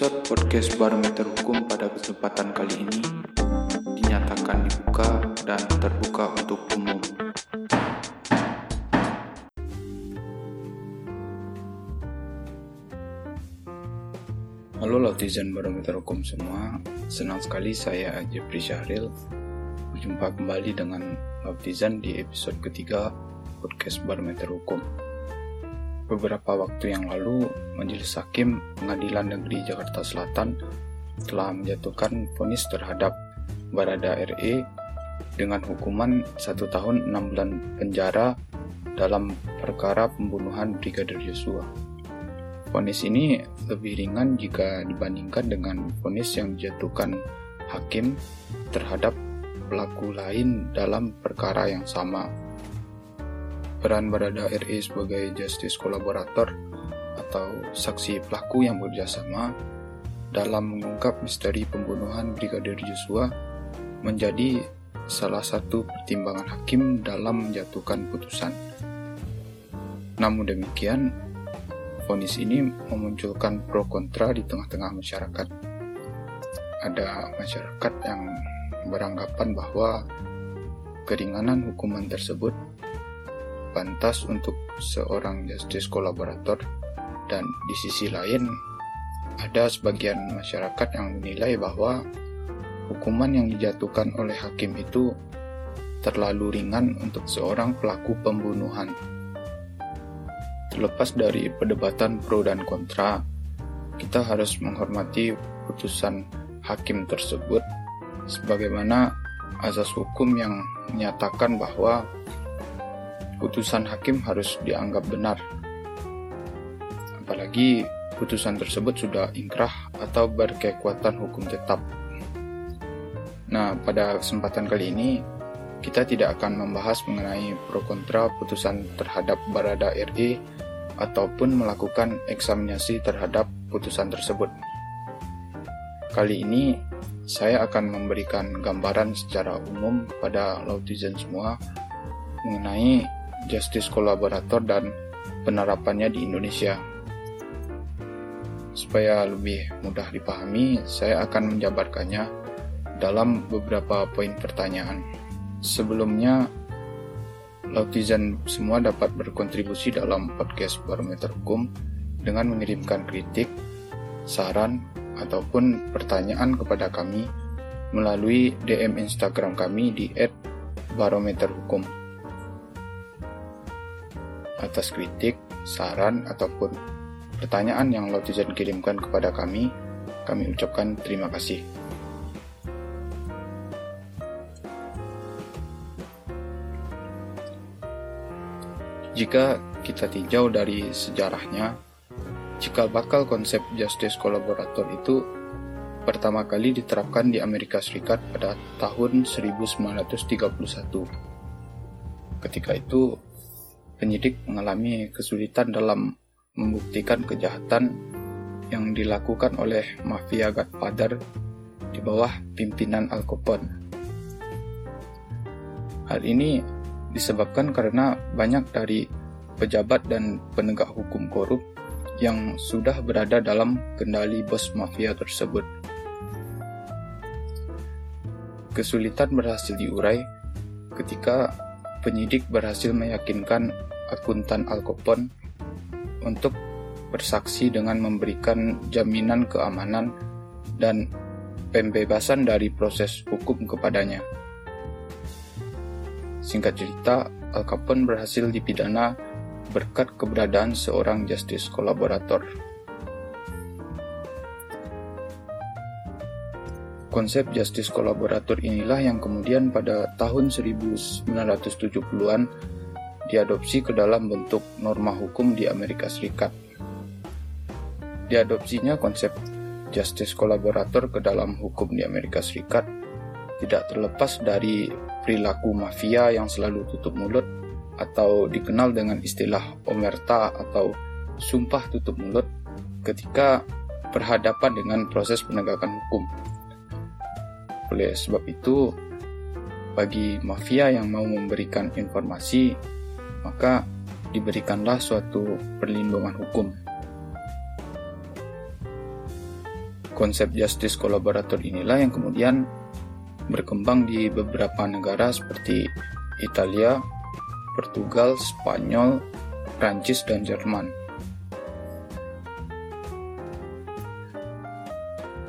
Episode podcast Barometer Hukum pada kesempatan kali ini dinyatakan dibuka dan terbuka untuk umum. Halo lautizen Barometer Hukum semua, senang sekali saya Jeffrey Syahril berjumpa kembali dengan lautizen di episode ketiga podcast Barometer Hukum. Beberapa waktu yang lalu, Majelis Hakim Pengadilan Negeri Jakarta Selatan telah menjatuhkan vonis terhadap Barada RE dengan hukuman satu tahun enam bulan penjara dalam perkara pembunuhan Brigadir Yosua. Vonis ini lebih ringan jika dibandingkan dengan vonis yang dijatuhkan hakim terhadap pelaku lain dalam perkara yang sama peran Barada RE sebagai justice kolaborator atau saksi pelaku yang bekerjasama dalam mengungkap misteri pembunuhan Brigadir Joshua menjadi salah satu pertimbangan hakim dalam menjatuhkan putusan. Namun demikian, vonis ini memunculkan pro kontra di tengah-tengah masyarakat. Ada masyarakat yang beranggapan bahwa keringanan hukuman tersebut pantas untuk seorang justice kolaborator dan di sisi lain ada sebagian masyarakat yang menilai bahwa hukuman yang dijatuhkan oleh hakim itu terlalu ringan untuk seorang pelaku pembunuhan. Terlepas dari perdebatan pro dan kontra, kita harus menghormati putusan hakim tersebut sebagaimana azas hukum yang menyatakan bahwa putusan hakim harus dianggap benar. Apalagi putusan tersebut sudah ingkrah atau berkekuatan hukum tetap. Nah, pada kesempatan kali ini kita tidak akan membahas mengenai pro kontra putusan terhadap Barada RE ataupun melakukan eksaminasi terhadap putusan tersebut. Kali ini saya akan memberikan gambaran secara umum pada lautizen semua mengenai justice kolaborator dan penerapannya di Indonesia. Supaya lebih mudah dipahami, saya akan menjabarkannya dalam beberapa poin pertanyaan. Sebelumnya, Lautizen semua dapat berkontribusi dalam podcast Barometer Hukum dengan mengirimkan kritik, saran, ataupun pertanyaan kepada kami melalui DM Instagram kami di @barometerhukum atas kritik, saran, ataupun pertanyaan yang Lautizen kirimkan kepada kami, kami ucapkan terima kasih. Jika kita tinjau dari sejarahnya, cikal bakal konsep justice kolaborator itu pertama kali diterapkan di Amerika Serikat pada tahun 1931. Ketika itu, penyidik mengalami kesulitan dalam membuktikan kejahatan yang dilakukan oleh mafia Godfather di bawah pimpinan Al Capone. Hal ini disebabkan karena banyak dari pejabat dan penegak hukum korup yang sudah berada dalam kendali bos mafia tersebut. Kesulitan berhasil diurai ketika penyidik berhasil meyakinkan akuntan Al Capone untuk bersaksi dengan memberikan jaminan keamanan dan pembebasan dari proses hukum kepadanya. Singkat cerita, Al Capone berhasil dipidana berkat keberadaan seorang justice kolaborator. Konsep justice kolaborator inilah yang kemudian pada tahun 1970-an diadopsi ke dalam bentuk norma hukum di Amerika Serikat. Diadopsinya konsep justice kolaborator ke dalam hukum di Amerika Serikat tidak terlepas dari perilaku mafia yang selalu tutup mulut atau dikenal dengan istilah omerta atau sumpah tutup mulut ketika berhadapan dengan proses penegakan hukum. Oleh sebab itu, bagi mafia yang mau memberikan informasi, maka diberikanlah suatu perlindungan hukum. konsep justice kolaborator inilah yang kemudian berkembang di beberapa negara seperti Italia, Portugal, Spanyol, Prancis, dan Jerman.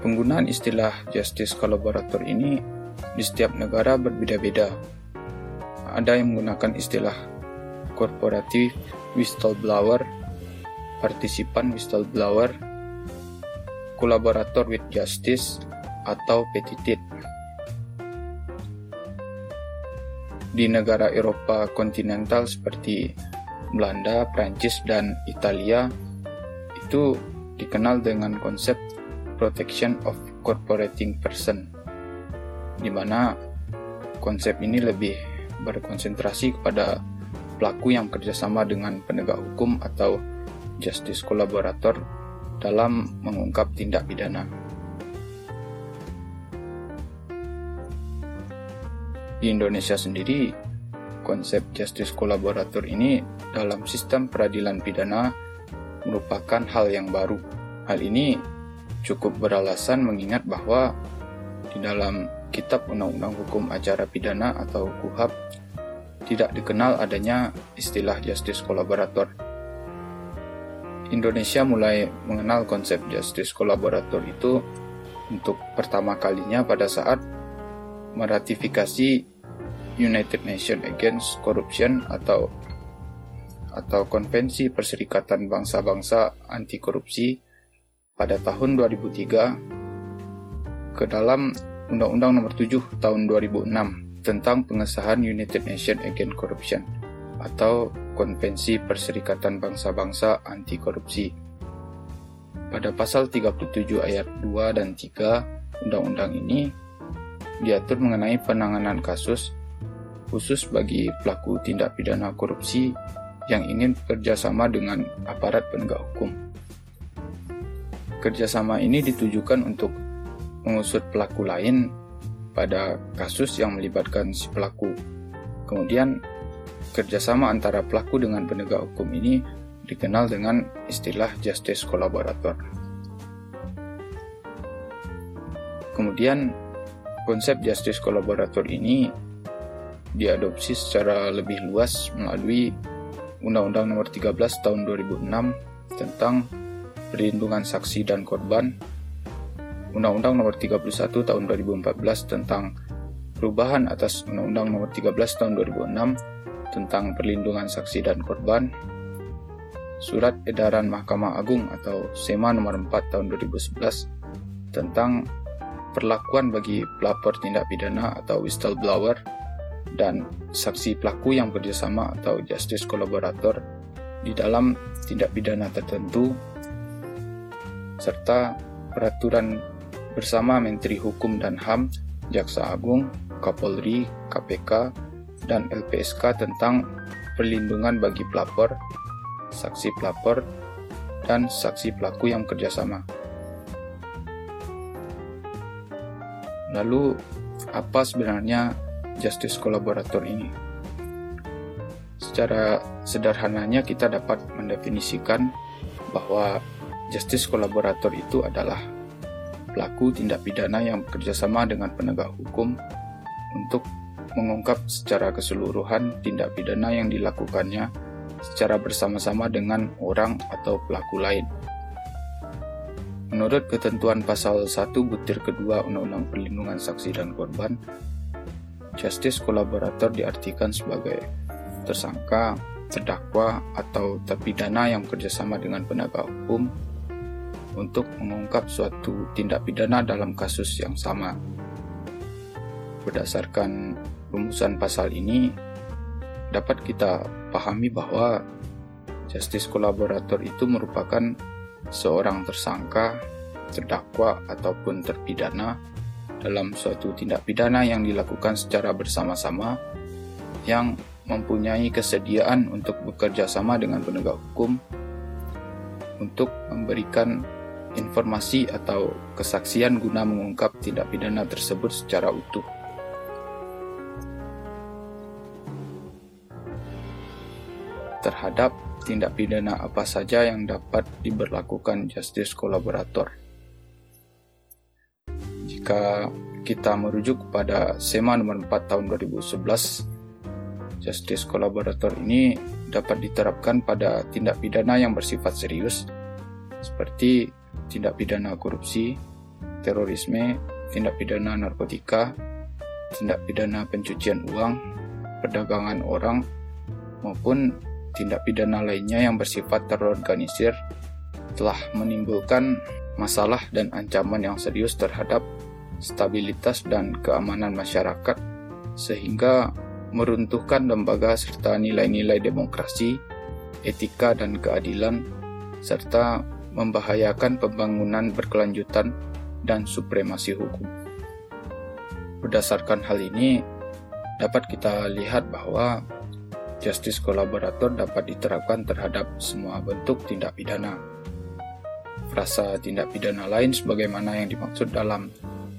Penggunaan istilah justice collaborator ini di setiap negara berbeda-beda. Ada yang menggunakan istilah korporatif whistleblower, partisipan whistleblower, kolaborator with justice, atau petitit. Di negara Eropa kontinental seperti Belanda, Prancis, dan Italia itu dikenal dengan konsep protection of corporating person, di mana konsep ini lebih berkonsentrasi kepada pelaku yang kerjasama dengan penegak hukum atau justice collaborator dalam mengungkap tindak pidana. Di Indonesia sendiri, konsep justice collaborator ini dalam sistem peradilan pidana merupakan hal yang baru. Hal ini cukup beralasan mengingat bahwa di dalam Kitab Undang-Undang Hukum Acara Pidana atau KUHAP tidak dikenal adanya istilah justice collaborator. Indonesia mulai mengenal konsep justice collaborator itu untuk pertama kalinya pada saat meratifikasi United Nations Against Corruption atau atau Konvensi Perserikatan Bangsa-Bangsa Anti Korupsi pada tahun 2003 ke dalam Undang-Undang Nomor 7 Tahun 2006 tentang pengesahan United Nations Against Corruption atau Konvensi Perserikatan Bangsa-Bangsa Anti Korupsi. Pada pasal 37 ayat 2 dan 3 undang-undang ini diatur mengenai penanganan kasus khusus bagi pelaku tindak pidana korupsi yang ingin bekerjasama dengan aparat penegak hukum. Kerjasama ini ditujukan untuk mengusut pelaku lain pada kasus yang melibatkan si pelaku. Kemudian, kerjasama antara pelaku dengan penegak hukum ini dikenal dengan istilah justice collaborator. Kemudian, konsep justice collaborator ini diadopsi secara lebih luas melalui Undang-Undang Nomor 13 Tahun 2006 tentang Perlindungan Saksi dan Korban, Undang-Undang Nomor 31 Tahun 2014 tentang perubahan atas Undang-Undang Nomor 13 Tahun 2006 tentang Perlindungan Saksi dan Korban, Surat Edaran Mahkamah Agung atau SEMA Nomor 4 Tahun 2011 tentang perlakuan bagi pelapor tindak pidana atau whistleblower dan saksi pelaku yang bekerjasama atau justice collaborator di dalam tindak pidana tertentu serta peraturan bersama Menteri Hukum dan HAM, Jaksa Agung, Kapolri, KPK, dan LPSK tentang perlindungan bagi pelapor, saksi pelapor, dan saksi pelaku yang kerjasama. Lalu, apa sebenarnya justice collaborator ini? Secara sederhananya kita dapat mendefinisikan bahwa Justice kolaborator itu adalah pelaku tindak pidana yang bekerjasama dengan penegak hukum untuk mengungkap secara keseluruhan tindak pidana yang dilakukannya secara bersama-sama dengan orang atau pelaku lain. Menurut ketentuan pasal 1 butir kedua Undang-Undang Perlindungan Saksi dan Korban, justice kolaborator diartikan sebagai tersangka, terdakwa, atau terpidana yang bekerjasama dengan penegak hukum untuk mengungkap suatu tindak pidana dalam kasus yang sama. Berdasarkan rumusan pasal ini, dapat kita pahami bahwa justice kolaborator itu merupakan seorang tersangka, terdakwa, ataupun terpidana dalam suatu tindak pidana yang dilakukan secara bersama-sama yang mempunyai kesediaan untuk bekerja sama dengan penegak hukum untuk memberikan informasi atau kesaksian guna mengungkap tindak pidana tersebut secara utuh. Terhadap tindak pidana apa saja yang dapat diberlakukan justice kolaborator. jika kita merujuk kepada SEMA nomor 4 tahun 2011, justice collaborator ini dapat diterapkan pada tindak pidana yang bersifat serius, seperti tindak pidana korupsi, terorisme, tindak pidana narkotika, tindak pidana pencucian uang, perdagangan orang, maupun tindak pidana lainnya yang bersifat terorganisir telah menimbulkan masalah dan ancaman yang serius terhadap stabilitas dan keamanan masyarakat sehingga meruntuhkan lembaga serta nilai-nilai demokrasi, etika dan keadilan serta membahayakan pembangunan berkelanjutan dan supremasi hukum. Berdasarkan hal ini, dapat kita lihat bahwa justice kolaborator dapat diterapkan terhadap semua bentuk tindak pidana. Frasa tindak pidana lain sebagaimana yang dimaksud dalam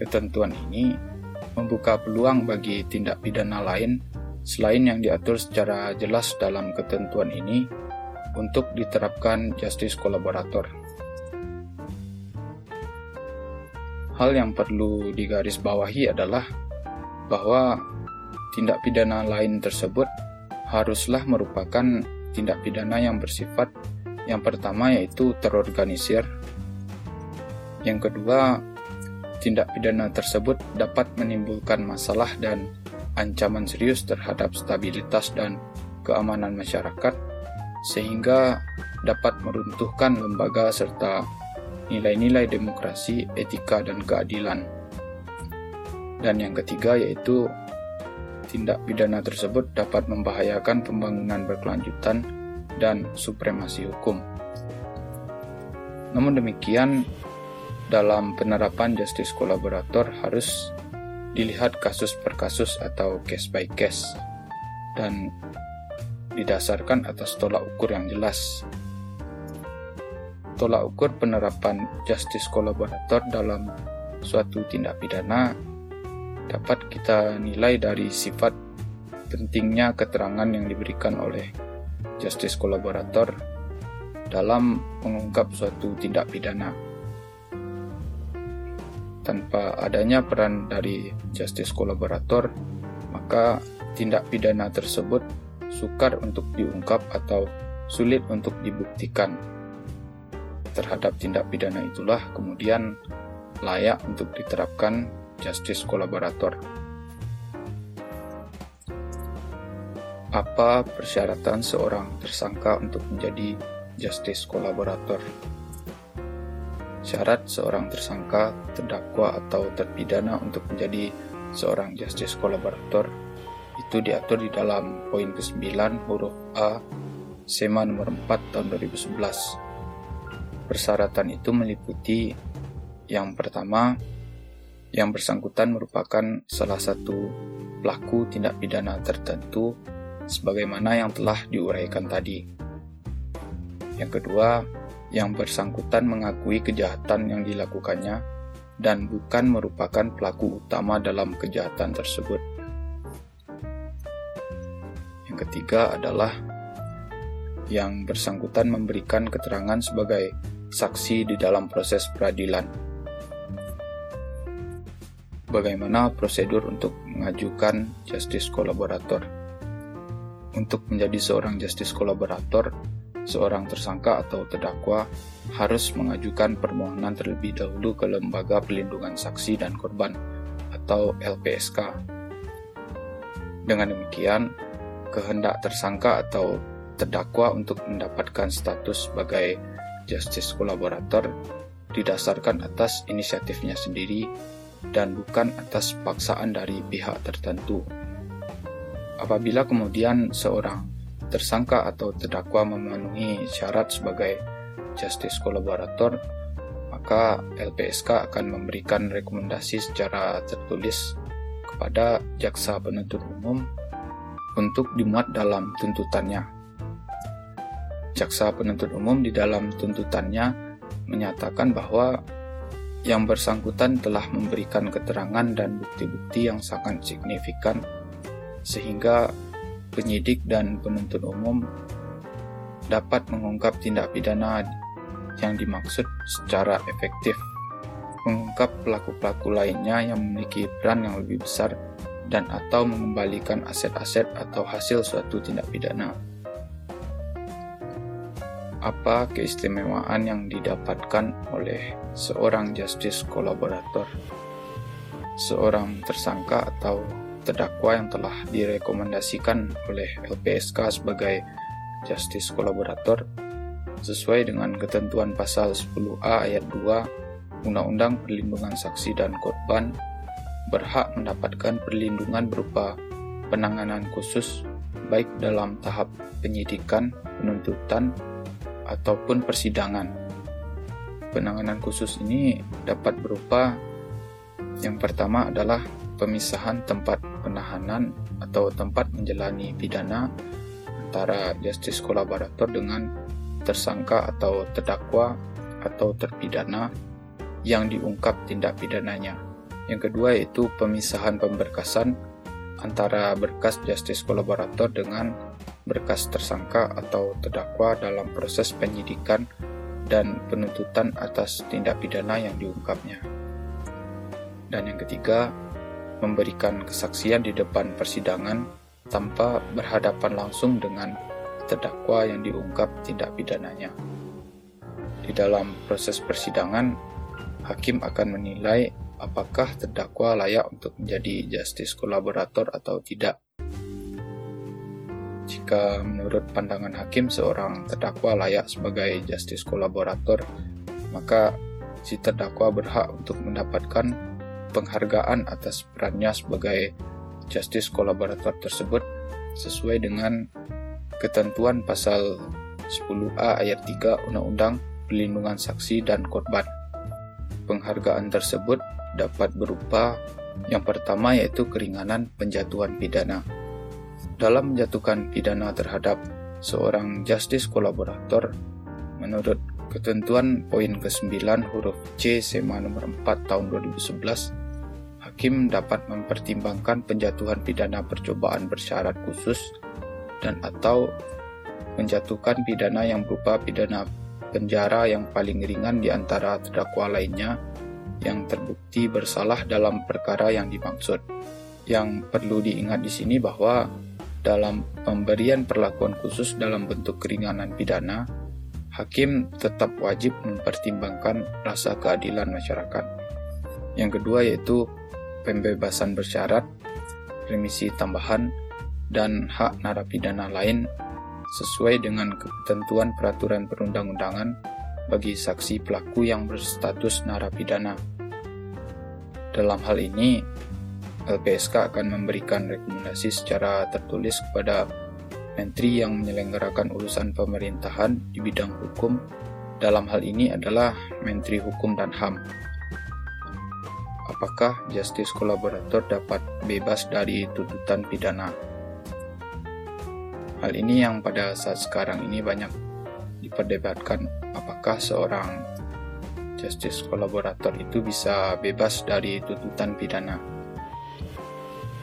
ketentuan ini membuka peluang bagi tindak pidana lain selain yang diatur secara jelas dalam ketentuan ini untuk diterapkan justice kolaborator. Hal yang perlu digarisbawahi adalah bahwa tindak pidana lain tersebut haruslah merupakan tindak pidana yang bersifat yang pertama yaitu terorganisir. Yang kedua, tindak pidana tersebut dapat menimbulkan masalah dan ancaman serius terhadap stabilitas dan keamanan masyarakat sehingga dapat meruntuhkan lembaga serta nilai-nilai demokrasi, etika, dan keadilan. Dan yang ketiga yaitu tindak pidana tersebut dapat membahayakan pembangunan berkelanjutan dan supremasi hukum. Namun demikian, dalam penerapan justice kolaborator harus dilihat kasus per kasus atau case by case dan didasarkan atas tolak ukur yang jelas tolak ukur penerapan justice kolaborator dalam suatu tindak pidana dapat kita nilai dari sifat pentingnya keterangan yang diberikan oleh justice kolaborator dalam mengungkap suatu tindak pidana. Tanpa adanya peran dari justice kolaborator, maka tindak pidana tersebut sukar untuk diungkap atau sulit untuk dibuktikan terhadap tindak pidana itulah kemudian layak untuk diterapkan justice kolaborator. Apa persyaratan seorang tersangka untuk menjadi justice kolaborator? Syarat seorang tersangka, terdakwa atau terpidana untuk menjadi seorang justice kolaborator itu diatur di dalam poin ke-9 huruf A SEMA nomor 4 tahun 2011 Persyaratan itu meliputi yang pertama, yang bersangkutan merupakan salah satu pelaku tindak pidana tertentu sebagaimana yang telah diuraikan tadi. Yang kedua, yang bersangkutan mengakui kejahatan yang dilakukannya dan bukan merupakan pelaku utama dalam kejahatan tersebut. Yang ketiga adalah yang bersangkutan memberikan keterangan sebagai saksi di dalam proses peradilan. Bagaimana prosedur untuk mengajukan justice kolaborator? Untuk menjadi seorang justice kolaborator, seorang tersangka atau terdakwa harus mengajukan permohonan terlebih dahulu ke Lembaga Pelindungan Saksi dan Korban atau LPSK. Dengan demikian, kehendak tersangka atau terdakwa untuk mendapatkan status sebagai justice kolaborator didasarkan atas inisiatifnya sendiri dan bukan atas paksaan dari pihak tertentu. Apabila kemudian seorang tersangka atau terdakwa memenuhi syarat sebagai justice kolaborator, maka LPSK akan memberikan rekomendasi secara tertulis kepada jaksa penuntut umum untuk dimuat dalam tuntutannya jaksa penuntut umum di dalam tuntutannya menyatakan bahwa yang bersangkutan telah memberikan keterangan dan bukti-bukti yang sangat signifikan sehingga penyidik dan penuntut umum dapat mengungkap tindak pidana yang dimaksud secara efektif. mengungkap pelaku-pelaku lainnya yang memiliki peran yang lebih besar dan atau mengembalikan aset-aset atau hasil suatu tindak pidana. Apa keistimewaan yang didapatkan oleh seorang justice kolaborator? Seorang tersangka atau terdakwa yang telah direkomendasikan oleh LPSK sebagai justice kolaborator sesuai dengan ketentuan pasal 10A ayat 2 Undang-Undang Perlindungan Saksi dan Korban berhak mendapatkan perlindungan berupa penanganan khusus baik dalam tahap penyidikan, penuntutan, ataupun persidangan. Penanganan khusus ini dapat berupa yang pertama adalah pemisahan tempat penahanan atau tempat menjalani pidana antara justice kolaborator dengan tersangka atau terdakwa atau terpidana yang diungkap tindak pidananya. Yang kedua yaitu pemisahan pemberkasan antara berkas justice kolaborator dengan berkas tersangka atau terdakwa dalam proses penyidikan dan penuntutan atas tindak pidana yang diungkapnya. Dan yang ketiga, memberikan kesaksian di depan persidangan tanpa berhadapan langsung dengan terdakwa yang diungkap tindak pidananya. Di dalam proses persidangan, hakim akan menilai apakah terdakwa layak untuk menjadi justice kolaborator atau tidak. Jika menurut pandangan hakim seorang terdakwa layak sebagai justice kolaborator, maka si terdakwa berhak untuk mendapatkan penghargaan atas perannya sebagai justice kolaborator tersebut sesuai dengan ketentuan pasal 10A ayat 3 Undang-Undang Perlindungan Saksi dan Korban. Penghargaan tersebut dapat berupa yang pertama yaitu keringanan penjatuhan pidana. Dalam menjatuhkan pidana terhadap seorang justice kolaborator, menurut ketentuan poin ke-9 huruf C SEMA nomor 4 tahun 2011, hakim dapat mempertimbangkan penjatuhan pidana percobaan bersyarat khusus dan atau menjatuhkan pidana yang berupa pidana penjara yang paling ringan di antara terdakwa lainnya yang terbukti bersalah dalam perkara yang dimaksud. Yang perlu diingat di sini bahwa dalam pemberian perlakuan khusus dalam bentuk keringanan pidana, hakim tetap wajib mempertimbangkan rasa keadilan masyarakat. Yang kedua yaitu pembebasan bersyarat, remisi tambahan, dan hak narapidana lain sesuai dengan ketentuan peraturan perundang-undangan bagi saksi pelaku yang berstatus narapidana. Dalam hal ini, LPSK akan memberikan rekomendasi secara tertulis kepada menteri yang menyelenggarakan urusan pemerintahan di bidang hukum. Dalam hal ini adalah Menteri Hukum dan HAM. Apakah justice kolaborator dapat bebas dari tuntutan pidana? Hal ini yang pada saat sekarang ini banyak diperdebatkan apakah seorang justice kolaborator itu bisa bebas dari tuntutan pidana.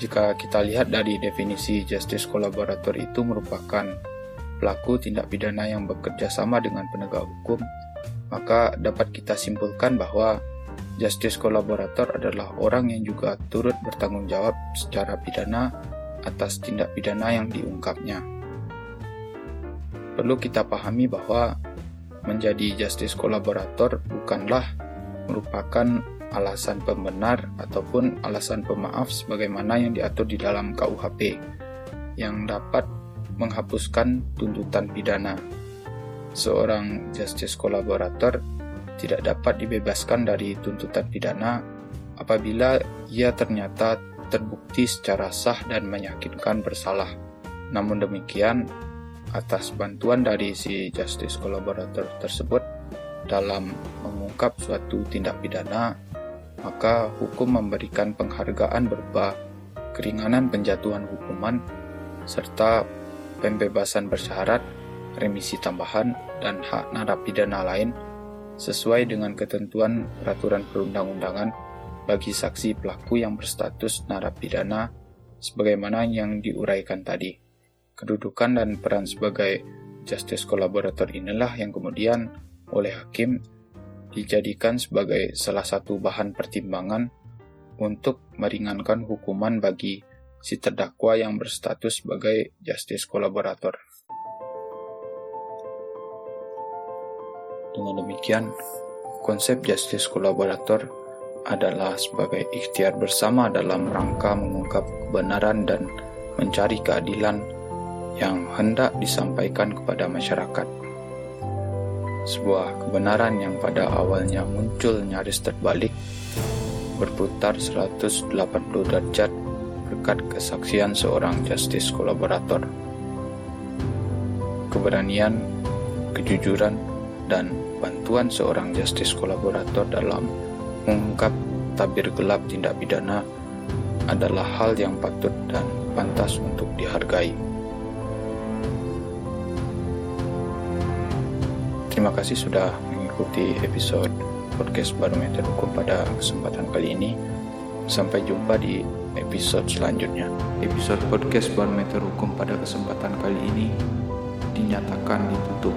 Jika kita lihat dari definisi justice kolaborator itu merupakan pelaku tindak pidana yang bekerja sama dengan penegak hukum, maka dapat kita simpulkan bahwa justice kolaborator adalah orang yang juga turut bertanggung jawab secara pidana atas tindak pidana yang diungkapnya. Perlu kita pahami bahwa menjadi justice kolaborator bukanlah merupakan alasan pembenar ataupun alasan pemaaf sebagaimana yang diatur di dalam KUHP yang dapat menghapuskan tuntutan pidana. Seorang justice kolaborator tidak dapat dibebaskan dari tuntutan pidana apabila ia ternyata terbukti secara sah dan meyakinkan bersalah. Namun demikian, atas bantuan dari si justice collaborator tersebut dalam mengungkap suatu tindak pidana, maka hukum memberikan penghargaan berupa keringanan penjatuhan hukuman serta pembebasan bersyarat, remisi tambahan, dan hak narapidana lain sesuai dengan ketentuan peraturan perundang-undangan bagi saksi pelaku yang berstatus narapidana sebagaimana yang diuraikan tadi. Kedudukan dan peran sebagai justice collaborator inilah yang kemudian oleh hakim dijadikan sebagai salah satu bahan pertimbangan untuk meringankan hukuman bagi si terdakwa yang berstatus sebagai justice kolaborator. Dengan demikian, konsep justice kolaborator adalah sebagai ikhtiar bersama dalam rangka mengungkap kebenaran dan mencari keadilan yang hendak disampaikan kepada masyarakat. Sebuah kebenaran yang pada awalnya muncul nyaris terbalik, berputar 180 derajat berkat kesaksian seorang justice kolaborator. Keberanian, kejujuran, dan bantuan seorang justice kolaborator dalam mengungkap tabir gelap tindak pidana adalah hal yang patut dan pantas untuk dihargai. Terima kasih sudah mengikuti episode podcast Barometer Hukum pada kesempatan kali ini. Sampai jumpa di episode selanjutnya. Episode podcast Barometer Hukum pada kesempatan kali ini dinyatakan ditutup.